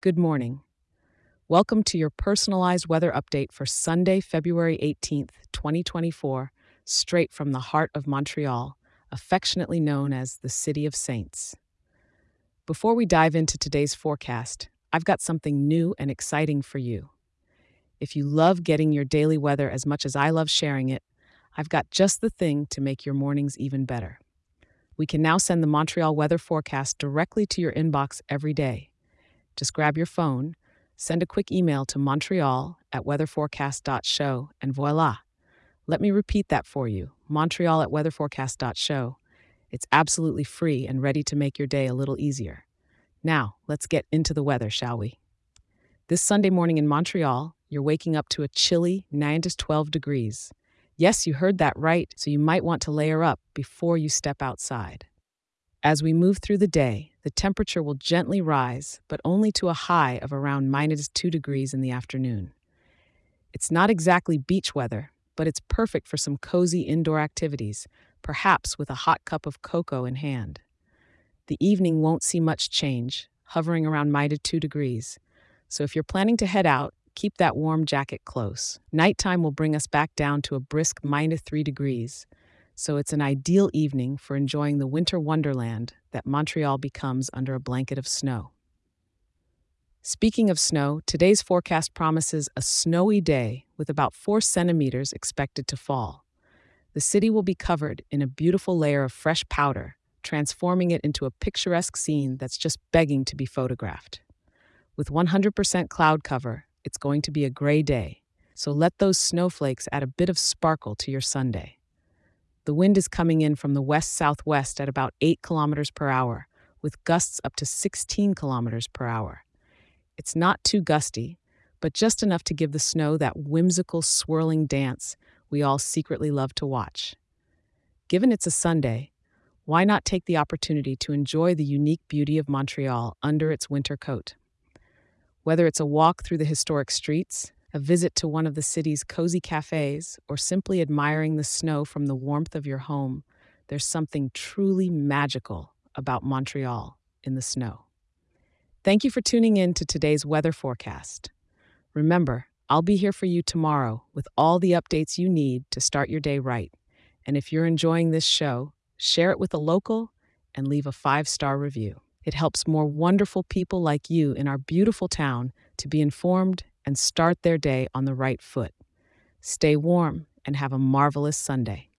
Good morning. Welcome to your personalized weather update for Sunday, February 18th, 2024, straight from the heart of Montreal, affectionately known as the City of Saints. Before we dive into today's forecast, I've got something new and exciting for you. If you love getting your daily weather as much as I love sharing it, I've got just the thing to make your mornings even better. We can now send the Montreal weather forecast directly to your inbox every day. Just grab your phone, send a quick email to montreal at weatherforecast.show, and voila. Let me repeat that for you montreal at weatherforecast.show. It's absolutely free and ready to make your day a little easier. Now, let's get into the weather, shall we? This Sunday morning in Montreal, you're waking up to a chilly 9 to 12 degrees. Yes, you heard that right, so you might want to layer up before you step outside. As we move through the day, the temperature will gently rise, but only to a high of around minus 2 degrees in the afternoon. It's not exactly beach weather, but it's perfect for some cozy indoor activities, perhaps with a hot cup of cocoa in hand. The evening won't see much change, hovering around minus 2 degrees. So if you're planning to head out, keep that warm jacket close. Nighttime will bring us back down to a brisk minus 3 degrees, so it's an ideal evening for enjoying the winter wonderland that Montreal becomes under a blanket of snow. Speaking of snow, today's forecast promises a snowy day with about 4 centimeters expected to fall. The city will be covered in a beautiful layer of fresh powder, transforming it into a picturesque scene that's just begging to be photographed. With 100% cloud cover, it's going to be a gray day, so let those snowflakes add a bit of sparkle to your Sunday. The wind is coming in from the west southwest at about 8 kilometers per hour, with gusts up to 16 kilometers per hour. It's not too gusty, but just enough to give the snow that whimsical swirling dance we all secretly love to watch. Given it's a Sunday, why not take the opportunity to enjoy the unique beauty of Montreal under its winter coat? Whether it's a walk through the historic streets, a visit to one of the city's cozy cafes, or simply admiring the snow from the warmth of your home, there's something truly magical about Montreal in the snow. Thank you for tuning in to today's weather forecast. Remember, I'll be here for you tomorrow with all the updates you need to start your day right. And if you're enjoying this show, share it with a local and leave a five star review. It helps more wonderful people like you in our beautiful town to be informed and start their day on the right foot. Stay warm and have a marvelous Sunday.